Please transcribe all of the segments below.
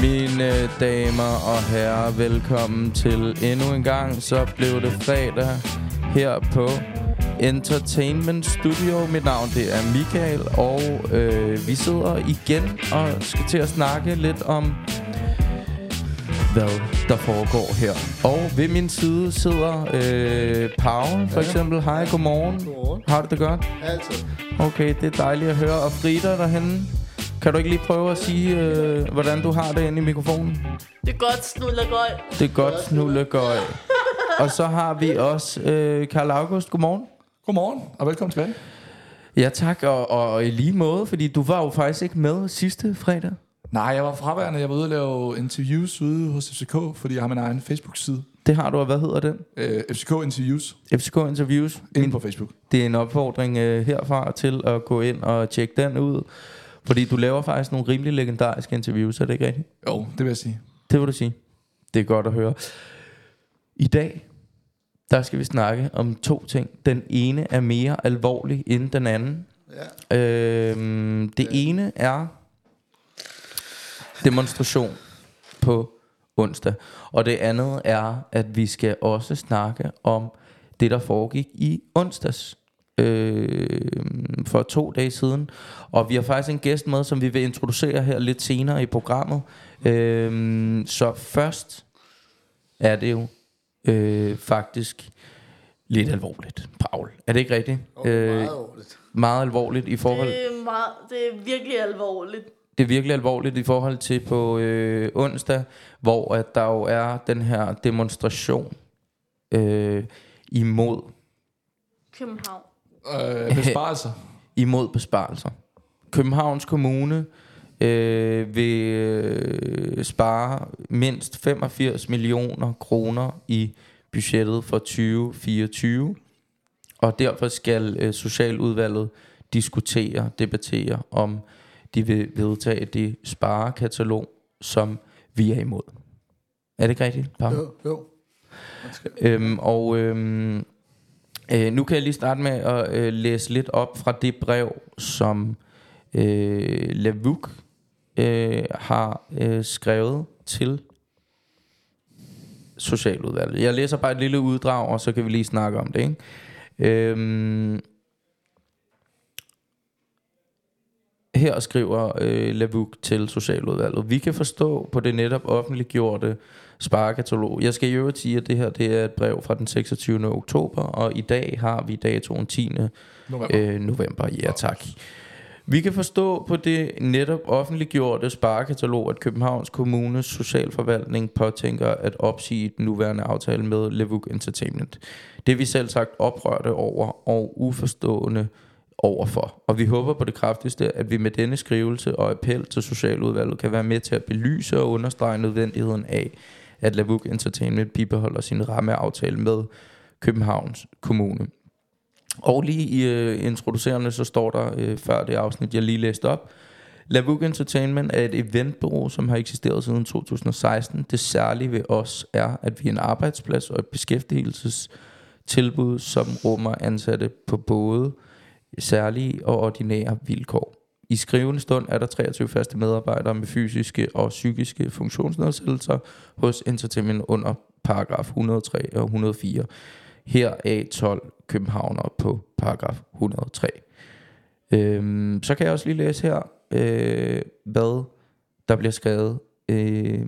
Mine damer og herrer, velkommen til endnu en gang. Så blev det fredag her på Entertainment Studio. Mit navn det er Michael, og øh, vi sidder igen og skal til at snakke lidt om, hvad der foregår her. Og ved min side sidder øh, Paul, for Ja. eksempel. Hej, godmorgen. Godmorgen. Har du det godt? Altid. Okay, det er dejligt at høre. Og Frida derhenne, kan du ikke lige prøve at sige, øh, hvordan du har det inde i mikrofonen? Det er godt snullergøj. Det er godt, snullegøj. Og så har vi også øh, Karl August. Godmorgen. Godmorgen, og velkommen tilbage. Ja, tak. Og, og i lige måde, fordi du var jo faktisk ikke med sidste fredag. Nej, jeg var fraværende. Jeg var ude og lave interviews ude hos FCK, fordi jeg har min egen Facebook-side. Det har du, og hvad hedder den? Øh, FCK Interviews, FCK Interviews. inde på Facebook. Det er en opfordring øh, herfra til at gå ind og tjekke den ud. Fordi du laver faktisk nogle rimelig legendariske interviews, er det ikke rigtigt? Jo, det vil jeg sige. Det vil du sige. Det er godt at høre. I dag, der skal vi snakke om to ting. Den ene er mere alvorlig end den anden. Ja. Øhm, det ene er demonstration på onsdag. Og det andet er, at vi skal også snakke om det, der foregik i onsdags øh, for to dage siden. Og vi har faktisk en gæst med, som vi vil introducere her lidt senere i programmet. Øh, så først er det jo øh, faktisk lidt alvorligt, Paul. Er det ikke rigtigt? Oh, meget alvorligt. meget alvorligt i forhold... Det er, meget, det er virkelig alvorligt. Det er virkelig alvorligt i forhold til på øh, onsdag, hvor at der jo er den her demonstration øh, imod København. Øh, besparelser. imod besparelser. Københavns Kommune øh, vil øh, spare mindst 85 millioner kroner i budgettet for 2024, og derfor skal øh, Socialudvalget diskutere, debattere, om de vil vedtage det sparekatalog, som vi er imod. Er det ikke rigtigt, Pam? Jo, jo. Øhm, og øhm, øh, nu kan jeg lige starte med at øh, læse lidt op fra det brev, som øh, Lavuk øh, har øh, skrevet til Socialudvalget. Jeg læser bare et lille uddrag, og så kan vi lige snakke om det. Ikke? Øhm, her skriver øh, Lavuk til Socialudvalget. Vi kan forstå på det netop offentliggjorte sparekatalog. Jeg skal i øvrigt sige, at det her det er et brev fra den 26. oktober, og i dag har vi datoen 10. November. Øh, november. Ja, tak. Vi kan forstå på det netop offentliggjorte sparekatalog, at Københavns Kommunes socialforvaltning påtænker at opsige den nuværende aftale med Levuk Entertainment. Det er vi selv sagt oprørte over og uforstående overfor. Og vi håber på det kraftigste, at vi med denne skrivelse og appel til Socialudvalget kan være med til at belyse og understrege nødvendigheden af, at Lavuk Entertainment bibeholder sin rammeaftale med Københavns Kommune. Og lige i øh, introducerende, så står der øh, før det afsnit, jeg lige læste op. Lavuk Entertainment er et eventbureau, som har eksisteret siden 2016. Det særlige ved os er, at vi er en arbejdsplads og et beskæftigelsestilbud, som rummer ansatte på både særlige og ordinære vilkår. I skrivende stund er der 23 faste medarbejdere med fysiske og psykiske funktionsnedsættelser hos Entertainment under paragraf 103 og 104. Her er 12 københavner på paragraf 103. Øhm, så kan jeg også lige læse her, øh, hvad der bliver skrevet. Øh,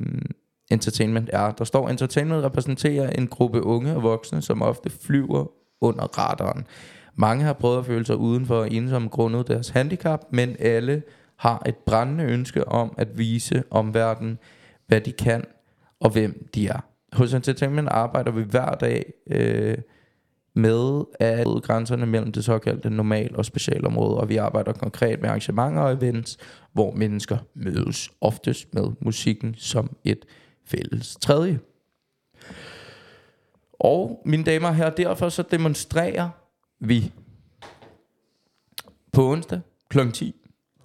entertainment er. Der står, entertainment repræsenterer en gruppe unge og voksne, som ofte flyver under radaren. Mange har prøvet at føle sig udenfor og ensomme grundet deres handicap, men alle har et brændende ønske om at vise omverdenen, hvad de kan og hvem de er. Hos Entertainment arbejder vi hver dag øh, med at bryde grænserne mellem det såkaldte normal- og specialområde, og vi arbejder konkret med arrangementer og events, hvor mennesker mødes, oftest med musikken som et fælles tredje. Og mine damer og herrer, derfor så demonstrerer vi på onsdag kl. 10.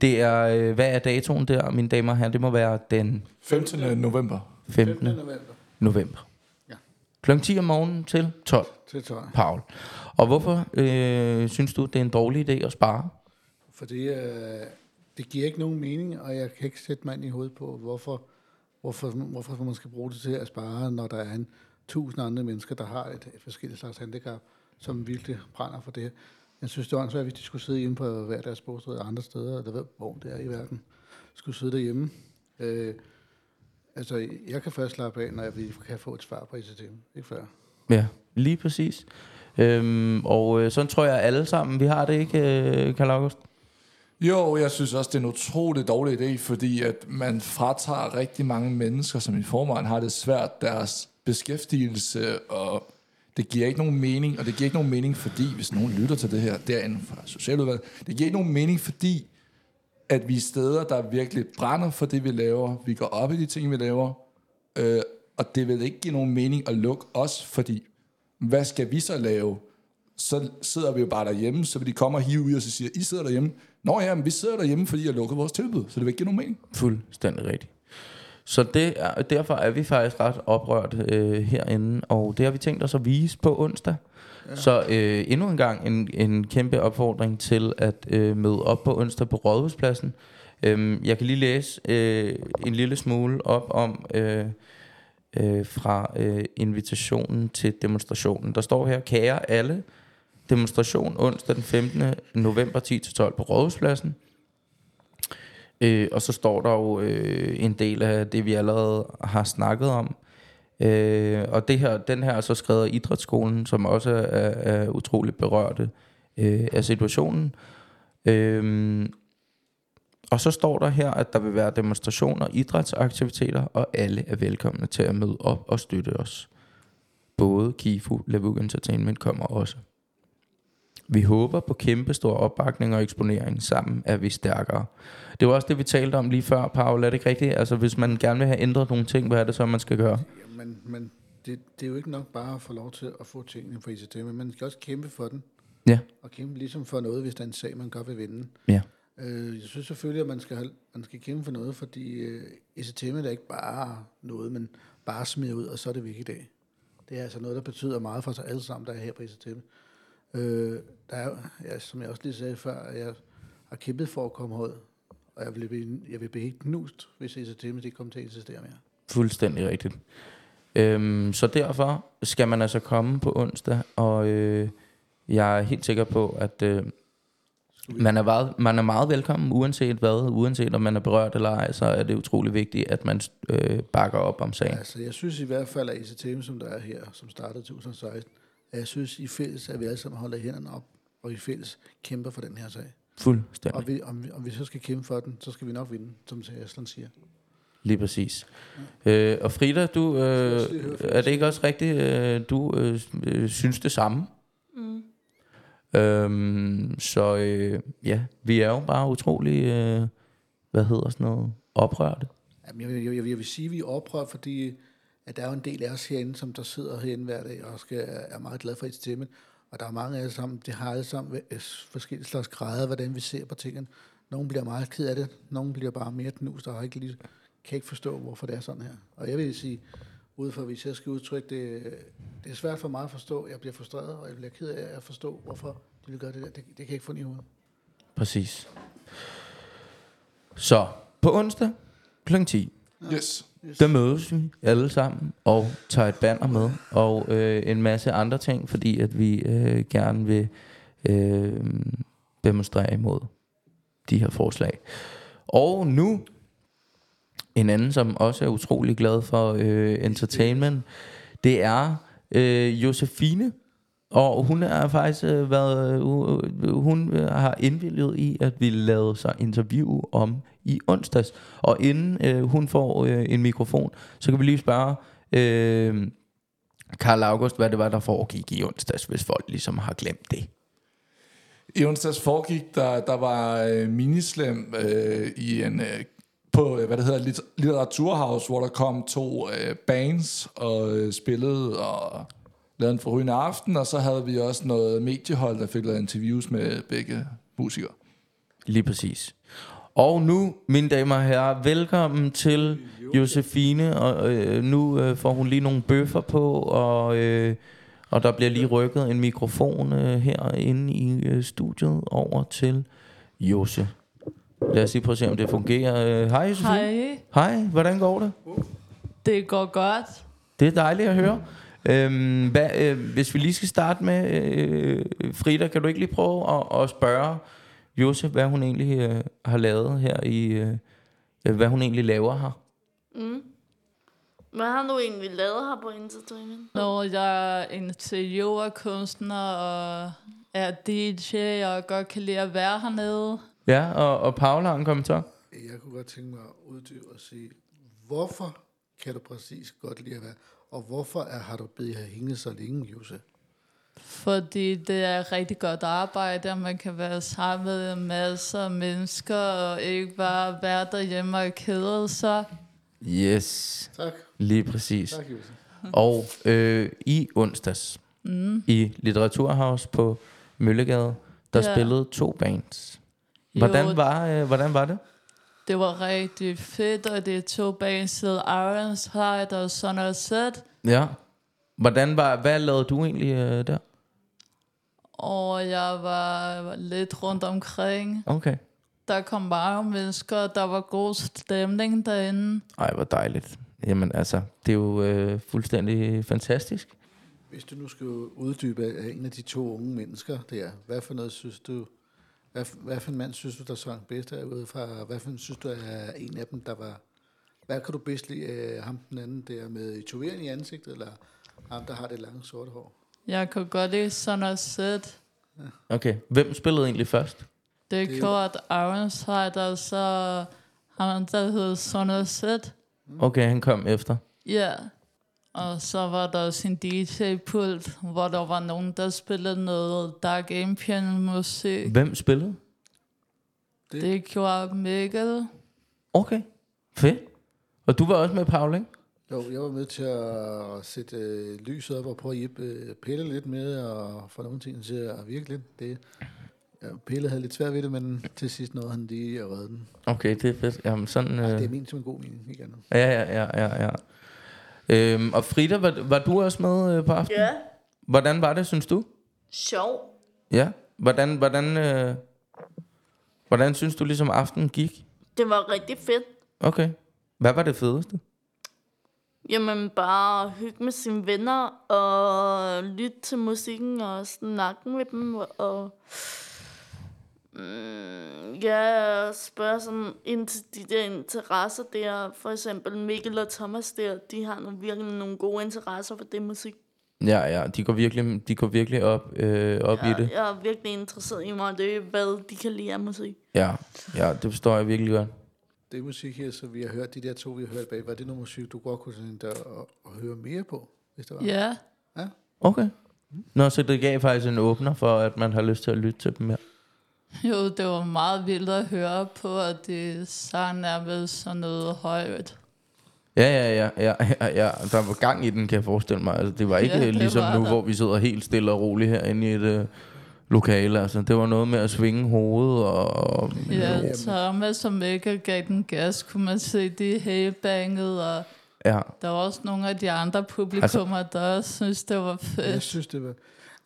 Det er, øh, hvad er datoen der, mine damer og herrer? Det må være den 15. november. 15. 15. november november. Ja. Kl. 10 om morgenen til 12, til 12. Paul. Og hvorfor øh, synes du, det er en dårlig idé at spare? Fordi øh, det giver ikke nogen mening, og jeg kan ikke sætte mig ind i hovedet på, hvorfor hvorfor, hvorfor man skal bruge det til at spare, når der er en tusind andre mennesker, der har et, et forskelligt slags handicap, som virkelig brænder for det. Jeg synes, det var ansvaret, hvis de skulle sidde inde på hver deres bosted og andre steder, eller ved, hvor det er i verden, skulle sidde derhjemme. Øh, altså, jeg kan først slappe af, når jeg kan få et svar på ICT. Ikke før. Ja, lige præcis. Øhm, og øh, sådan tror jeg alle sammen, vi har det ikke, øh, Karl August? Jo, jeg synes også, det er en utrolig dårlig idé, fordi at man fratager rigtig mange mennesker, som i forvejen har det svært, deres beskæftigelse, og det giver ikke nogen mening, og det giver ikke nogen mening, fordi, hvis nogen lytter til det her derinde fra Socialudvalget, det giver ikke nogen mening, fordi at vi er steder, der virkelig brænder for det, vi laver. Vi går op i de ting, vi laver, øh, og det vil ikke give nogen mening at lukke os, fordi hvad skal vi så lave? Så sidder vi jo bare derhjemme, så vil de komme og hive ud og så siger, I sidder derhjemme. Nå ja, men vi sidder derhjemme, fordi jeg lukker vores tilbud, så det vil ikke give nogen mening. Fuldstændig rigtigt. Så det er, derfor er vi faktisk ret oprørt øh, herinde, og det har vi tænkt os at vise på onsdag. Ja. Så øh, endnu en gang en, en kæmpe opfordring til at øh, møde op på onsdag på Rådhuspladsen. Øh, jeg kan lige læse øh, en lille smule op om øh, øh, fra øh, invitationen til demonstrationen. Der står her, kære alle, demonstration onsdag den 15. november 10-12 på Rådhuspladsen. Øh, og så står der jo øh, en del af det, vi allerede har snakket om. Øh, og det her, den her er så skrevet af Idrætsskolen, som også er, er utroligt berørte øh, af situationen. Øh, og så står der her, at der vil være demonstrationer, idrætsaktiviteter, og alle er velkomne til at møde op og støtte os. Både Kifu, Lavuk Entertainment kommer også. Vi håber på kæmpe stor opbakning og eksponering. Sammen er vi stærkere. Det var også det, vi talte om lige før, Paul. Er det ikke rigtigt? Altså, hvis man gerne vil have ændret nogle ting, hvad er det så, man skal gøre? Ja, men, men det, det er jo ikke nok bare at få lov til at få tingene fra ICT, men man skal også kæmpe for den. Ja. Og kæmpe ligesom for noget, hvis der er en sag, man godt vil vinde. Ja. Øh, jeg synes selvfølgelig, at man skal, man skal kæmpe for noget, fordi øh, ECTM er ikke bare noget, men bare smider ud, og så er det vigtigt dag. Det er altså noget, der betyder meget for os alle sammen, der er her på ECTM. Øh, der er, ja, som jeg også lige sagde før, jeg har kæmpet for at komme ud, og jeg vil, blive, jeg vil blive helt knust, hvis ECTM ikke kommer til at eksistere mere. Fuldstændig rigtigt. Øhm, så derfor skal man altså komme på onsdag, og øh, jeg er helt sikker på, at øh, man, er meget, man er meget velkommen, uanset hvad, uanset om man er berørt eller ej, så er det utrolig vigtigt, at man øh, bakker op om sagen. Altså, jeg synes i hvert fald, at ECTM, som der er her, som startede i 2016, at jeg synes i fælles, at vi alle sammen holder hænderne op, og i fælles kæmper for den her sag. Fuldstændig. Og vi, om, vi, om vi så skal kæmpe for den, så skal vi nok vinde, som Aslan siger. Lige præcis. Ja. Øh, og Frida, du, øh, er det ikke også rigtigt, øh, du øh, øh, synes det samme? Mm. Øhm, så øh, ja, vi er jo bare utrolig, øh, hvad hedder sådan noget, oprørte. Jamen, jeg, jeg, jeg, jeg vil sige, at vi er oprørt, fordi at der er jo en del af os herinde, som der sidder herinde hver dag og skal, er meget glad for et. Og der er mange af os sammen, det har alle sammen forskellige slags grader, hvordan vi ser på tingene. Nogle bliver meget ked af det, nogle bliver bare mere knust og har ikke lige, kan ikke forstå, hvorfor det er sådan her. Og jeg vil sige, ud fra hvis jeg skal udtrykke det, det er svært for mig at forstå. Jeg bliver frustreret, og jeg bliver ked af at forstå, hvorfor de vil gøre det der. Det, det kan jeg ikke få i hovedet. Præcis. Så på onsdag kl. 10, Yes. der mødes vi alle sammen og tager et banner med og øh, en masse andre ting, fordi at vi øh, gerne vil øh, demonstrere imod de her forslag. Og nu en anden, som også er utrolig glad for øh, entertainment, det er øh, Josefine. Og hun har faktisk øh, været, øh, hun øh, har indvilget i, at vi lavede sig interview om i onsdags. Og inden øh, hun får øh, en mikrofon, så kan vi lige spørge øh, Karl August, hvad det var, der foregik i onsdags, hvis folk ligesom har glemt det. I onsdags foregik, der, der var øh, minislem øh, i en øh, på, øh, hvad det hedder, litter- litteraturhouse, hvor der kom to øh, bands og øh, spillede og lavede en forrygende aften, og så havde vi også noget mediehold, der fik lavet interviews med begge musikere. Lige præcis. Og nu, mine damer og herrer, velkommen til Josefine. Og øh, nu øh, får hun lige nogle bøffer på, og, øh, og der bliver lige rykket en mikrofon øh, herinde i øh, studiet over til Jose. Lad os lige prøve at se, om det fungerer. Øh, Hej, Josefine. Hej, Hej, hvordan går det? det går godt. Det er dejligt at høre. Øhm, hvad, øh, hvis vi lige skal starte med øh, Frida, kan du ikke lige prøve at, at spørge Josef, hvad hun egentlig øh, har lavet her i, øh, øh, hvad hun egentlig laver her? Mm. Hvad har du egentlig lavet her på Entertainment? Når jeg interviewer kunstner og er DJ og godt kan lide at være hernede. Ja, og, og Paula har en kommentar. Jeg kunne godt tænke mig at uddybe og sige, hvorfor kan du præcis godt lide at være, og hvorfor er, har du blevet her hængende så længe, Jose? Fordi det er rigtig godt arbejde, og man kan være sammen med masser af mennesker, og ikke bare være derhjemme og kede sig. Yes, Tak. lige præcis. Tak, Jose. Og øh, i onsdags, mm. i Litteraturhaus på Møllegade, der Ja. spillede to bands. Hvordan Jo, var, øh, hvordan var det? Det var rigtig fedt, og det tog bandet Ironside og sådan noget sæt. Ja. Hvordan var, hvad lavede du egentlig øh, der? Og jeg var lidt rundt omkring. Okay. Der kom mange mennesker, der var god stemning derinde. Ej, hvor dejligt. Jamen altså, det er jo øh, fuldstændig fantastisk. Hvis du nu skal uddybe af en af de to unge mennesker der, hvad for noget synes du, hvad, hvad for en mand synes du, der sang bedst derude fra, hvad for en synes du er en af dem, der var, hvad kan du bedst lide af ham den anden der med tatovering i ansigtet, eller ham, der har det lange sorte hår? Jeg kunne godt lide sådan noget sæt. Okay, hvem spillede egentlig først? Det Det- gjorde Ironside, og så ham, der hed sådan noget sæt. Okay, han kom efter. Ja. Og så var der også en DJ-pult, hvor der var nogen, der spillede noget Dark Ambient musik. Hvem spillede? Det- Det gjorde Mikkel. Okay, fedt. Og du var også med, Paul, ikke? Jo, jeg var med til at sætte øh, lyset op og prøve at hjælpe øh, Pelle lidt med, og få nogle ting til at virke lidt. Det, ja, Pelle havde lidt svært ved det, men til sidst nåede han lige at redde den. Okay, det er fedt. Jamen sådan... Øh. Øh, Det er ment som en god mening, ikke andet. ja, ja, ja, ja, ja. Øhm, og Frida, var, var du også med øh, på aftenen? Ja, Hvordan var det, synes du? sjov. Ja. Hvordan, hvordan, øh, hvordan synes du ligesom aftenen gik? Det var rigtig fedt. Okay. Hvad var det fedeste? Jamen bare hygge med sine venner og lytte til musikken og snakke med dem og mm, ja, spørge sådan ind til de der interesser der. For eksempel Mikkel og Thomas der, de har nogle, virkelig nogle gode interesser for det musik. Ja, ja, de går virkelig, de går virkelig op, øh, op i Jeg, det. jeg er virkelig interesseret i mig, det er, hvad de kan lide af musik. Ja, ja, det forstår jeg virkelig godt. Det musik her, så vi har hørt, de der to, vi har hørt bag, var det noget musik, du godt kunne tænke dig at, at høre mere på, hvis det var? Ja, ja? Okay. Nå, så det gav faktisk en åbner for, at man har lyst til at lytte til dem her. jo, det var meget vildt at høre på, at det sang nærmest sådan noget højt. Ja, ja, ja, ja, ja, ja. Der var gang i den, kan jeg forestille mig. Altså, det var ikke Ja, ja, det ligesom var nu, der. hvor vi sidder helt stille og roligt herinde i et øh, lokale. Altså, det var noget med at svinge hovedet og... Ja, Thomas og Mikkel gav den gas, kunne man se, de headbangede, og ja. der var også nogle af de andre publikummer, altså, der også synes, det var Jeg fedt. synes, det var...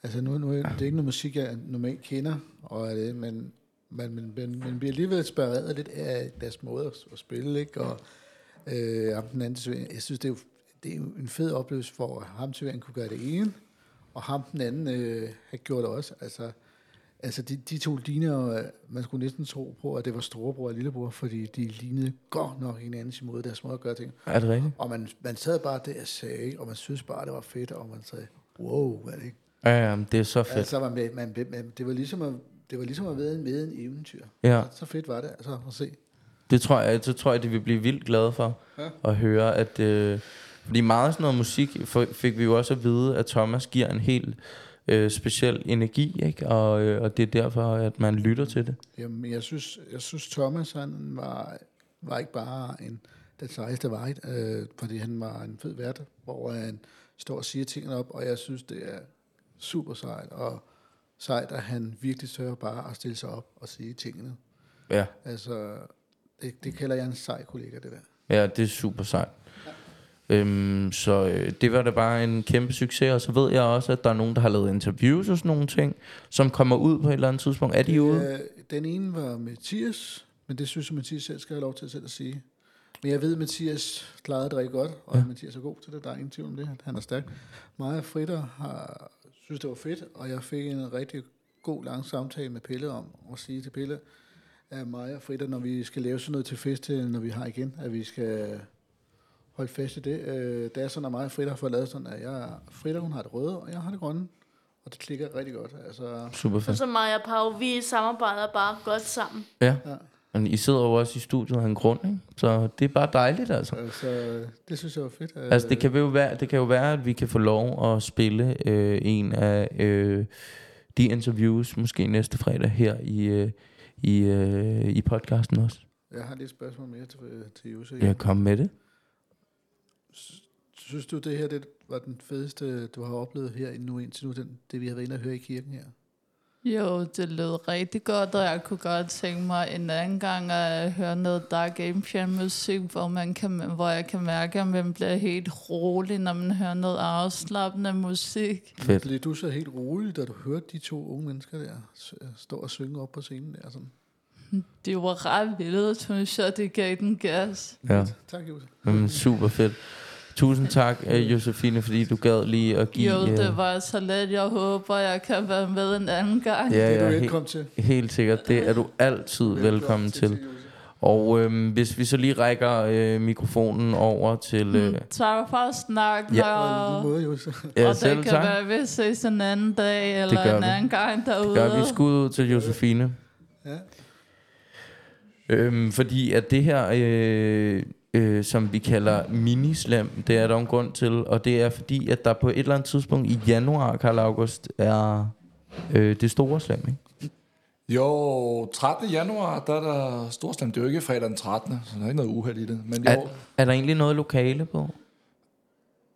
Altså, nu, nu, det er ikke noget musik, jeg normalt kender, og er det, men man, man, man, man bliver alligevel inspireret lidt af deres måde at, at spille, ikke? Og øh, ham den anden, jeg synes, det er, jo, det er jo en fed oplevelse for, at ham til Svend kunne gøre det ene, og ham den anden øh, har gjort det også. Altså, altså de, de to ligner, man skulle næsten tro på, at det var storebror og lillebror, fordi de lignede godt nok hinanden i måde, deres måde at gøre ting. Er det rigtigt? Og man, man sad bare der og sagde, og man synes bare, det var fedt, og man sagde, wow, hvad er det ikke? Ja, ja, det er så fedt. Altså, man, man, man, det var ligesom at, det var ligesom at være med en eventyr. Ja. Så fedt var det altså at se. Det tror jeg, det tror jeg, de vil blive vildt glade for Ja. at høre, at øh, fordi meget sådan noget musik fik vi jo også at vide, at Thomas giver en helt øh, speciel energi, ikke? Og, øh, og det er derfor, at man lytter til det. Jamen, jeg synes, jeg synes Thomas, han var, var ikke bare en, den sejeste vej, øh, fordi han var en fed vært, hvor han står og siger tingene op, og jeg synes, det er super sejt, og sejt, at han virkelig sørger bare at stille sig op og sige tingene. Ja, Altså, det, det kalder jeg en sej kollega, det der. ja det er super sejt. Øhm, så øh, det var da bare en kæmpe succes, og så ved jeg også, at der er nogen, der har lavet interviews og sådan nogle ting, som kommer ud på et eller andet tidspunkt. Er de ude? Øh, den ene var Mathias Men det synes jeg, Mathias selv skal have lov til selv at sige. Men jeg ved, at Mathias klarede det rigtig godt, og ja. Mathias er god til det. Der er ingen tvivl om det. Han er stærk. Mig og Fritter har, synes, det var fedt, og jeg fik en rigtig god lang samtale med Pelle om at sige til Pelle, at mig og Fritter, når vi skal lave sådan noget til fest, når vi har igen, at vi skal holde fast i det. Øh, det er sådan, at mig og Fritter har fået lavet sådan, at jeg, Fritter, hun har det røde, og jeg har det grønne. Og det klikker rigtig godt. Altså, Super Og fedt. så mig og Pau, vi samarbejder bare godt sammen. Ja. Ja. Men I sidder jo også i studiet af en grund, ikke? Så det er bare dejligt, altså. altså, det synes jeg var fedt. Altså, det kan, jo være, det kan jo være, at vi kan få lov at spille øh, en af øh, de interviews, måske næste fredag her i, øh, i, øh, i podcasten også. Jeg har lige et spørgsmål mere til, til Jose. Ja, kom med det. Synes du, det her det var den fedeste, du har oplevet her nu indtil nu, den, det vi har været inde og høre i kirken her? Jo, det lød rigtig godt, og jeg kunne godt tænke mig en anden gang at høre noget Dark Ancient musik, hvor, man kan, hvor jeg kan mærke, at man bliver helt rolig, når man hører noget afslappende musik. Fedt. Fordi du så helt rolig, da du hørte de to unge mennesker der stå og synge op på scenen der. Sådan. Det var ret vildt, synes jeg, det gav den gas. Ja, Tak, Jose. Jamen, super fedt. Tusind tak, øh, Josefine, fordi du gad lige at give... Jo, øh, det var så let. Jeg håber, jeg kan være med en anden gang. Ja, Det er du velkommen til. helt sikkert. Det er du altid velkommen til. Jose. Og øhm, hvis vi så lige rækker øh, mikrofonen over til... Øh, Mm, tak for at snakke, Ja. Og måde, Jose. ja, og selv det kan tak. være, at vi ses en anden dag, eller en vi. anden gang derude. Gør vi skud ud til Josefine. Ja. Øhm, fordi at det her, øh, øh, som vi kalder minislam, det er der en grund til, og det er fordi, at der på et eller andet tidspunkt i januar, Karl August, er øh, det store slam, ikke? Jo, 13. januar, der er der storslam. Det er jo ikke fredag den 13. Så der er ikke noget uheld i det. Men jo, Er, er der egentlig noget lokale på?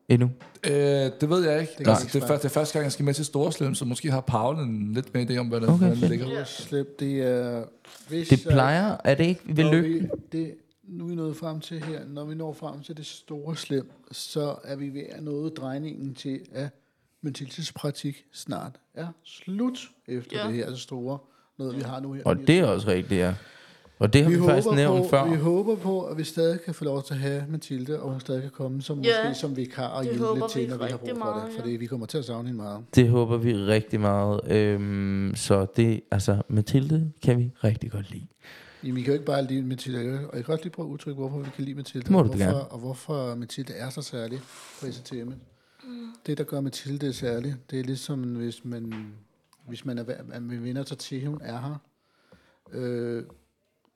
Endnu? øh, det ved jeg ikke. Det altså, det, er, det er første gang, jeg skal med til Storslam, så måske har Paul en lidt mere idé om, hvad det, Okay, ligger. Ja. Slip, det er... Hvis, Det plejer, er det ikke ved når lykke? vi, det, nu er vi nået frem til her, når vi når frem til det store slem, så er vi ved at nå drejningen til, at Mathildes praktik snart er slut efter Ja. det her store, noget vi har nu her. Og det er også rigtigt, ja. Og det har vi, vi faktisk nævnt på, før. vi håber på, at vi stadig kan få lov til at have Mathilde, og hun stadig kan komme som, Ja, måske som vikar og hjælpe lidt til, når vi har brug for meget, det. ja. Fordi vi kommer til at savne hende meget. Det håber vi rigtig meget. Øhm, så det, altså, Mathilde kan vi rigtig godt lide. Jamen, vi kan jo ikke bare lide Mathilde, og jeg kan godt lige prøve at udtrykke, hvorfor vi kan lide Mathilde, Det må og, du hvorfor, gerne. og hvorfor Mathilde er så særlig på STM. Det, der gør Mathilde særlig, det er ligesom, hvis man, hvis man, er, at man vinder sig til, hun er her. Øh,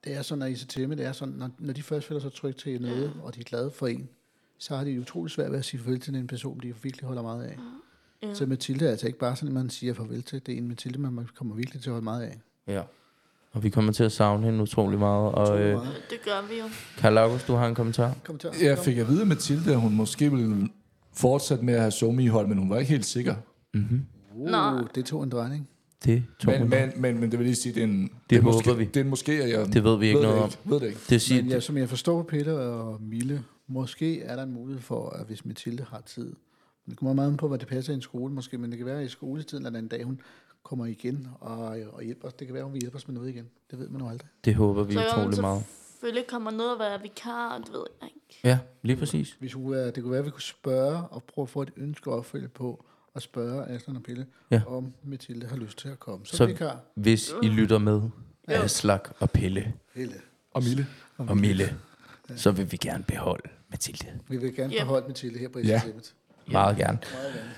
det er sådan, at ICTM, det er sådan, når, når de først føler sig trygt til noget, og de er glade for en, så har de utrolig svært ved at sige farvel til en person, de virkelig holder meget af. Ja. Så Mathilde er altså ikke bare sådan, man siger farvel til. Det er en Mathilde, man kommer virkelig til at holde meget af. Ja. Og vi kommer til at savne hende utrolig meget. Og øh. Det gør vi jo. Karl August, du har en kommentar? Kommentar. Jeg fik at vide af Mathilde, at hun måske ville fortsætte med at have somi i hold, men hun var ikke helt sikker. Mm-hmm. Uh, Nå. det tog en drejning. Det tog Men, men, men, men det vil lige sige, det er en... Det er håber måske, vi. Det er en måske, at jeg Det ved vi ikke ved noget om. det ikke. Ved det ikke. Det siger, Men ja, som jeg forstår Peter og Mille, måske er der en mulighed for, at hvis Mathilde har tid, det kommer meget an på, hvad det passer i en skole måske, men det kan være i skoletiden, eller en dag hun kommer igen og, og hjælper os. Det kan være, hun vil hjælpe os med noget igen. Det ved man jo aldrig. det håber vi Så utrolig meget. selvfølgelig kommer ned og være vikar, det ved jeg ikke. Ja, lige præcis. Hvis hun, er- det kunne være, at vi kunne spørge og prøve at få et ønske opfølge på at spørge Aslan og Pelle, Ja. om Mathilde har lyst til at komme. Så, Så- vikar. Hvis I lytter med, Jo. Aslak og Pelle Pelle. Og Mille. og Mille, så vil vi gerne beholde Mathilde. Vi vil gerne Ja. beholde Mathilde her på Ja. SSM'et. Meget gerne. Meget gerne.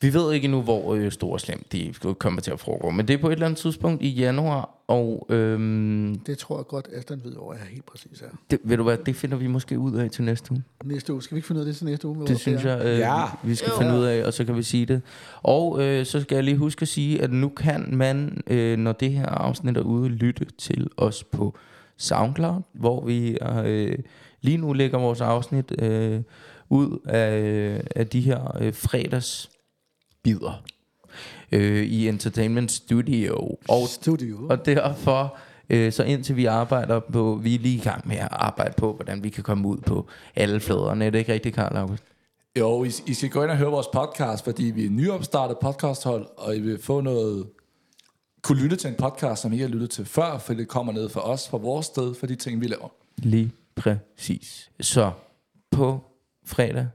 Vi ved ikke nu, hvor øh, Store Slem de kommer til at foregå, men det er på et eller andet tidspunkt i januar, og øhm, Det tror jeg godt, Aslan ved over, jeg er helt præcis er. det, ved du hvad, det finder vi måske ud af til næste uge. Næste uge. Skal vi ikke finde ud af det til næste uge? Det synes jeg, øh, Ja. vi skal Jo. finde ud af, og så kan vi sige det. Og øh, så skal jeg lige huske at sige, at nu kan man, øh, når det her afsnit er ude, lytte til os på SoundCloud, hvor vi øh, lige nu lægger vores afsnit øh, ud af, af de her øh, fredagsbider øh, i Entertainment Studio. Og Studio. og derfor, øh, så indtil vi arbejder på, vi er lige i gang med at arbejde på, hvordan vi kan komme ud på alle fladerne. Er det ikke rigtigt, Karl August? Jo, I, I skal gå ind og høre vores podcast, fordi vi er et nyopstartet podcasthold, og I vil få noget kunne lytte til en podcast, som I har lyttet til før, for det kommer ned fra os, fra vores sted, for de ting, vi laver. Lige præcis. Så på fredag,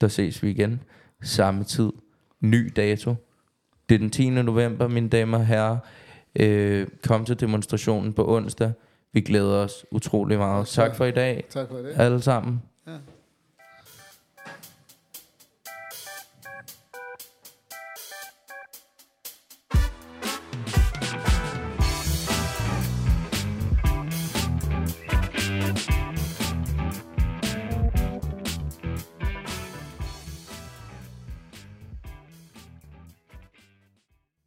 der ses vi igen. Samme tid. Ny dato. Det er den 10. november, mine damer og herrer. Øh, kom til demonstrationen på onsdag. Vi glæder os utrolig meget. Tak for i dag, Tak for det. alle sammen.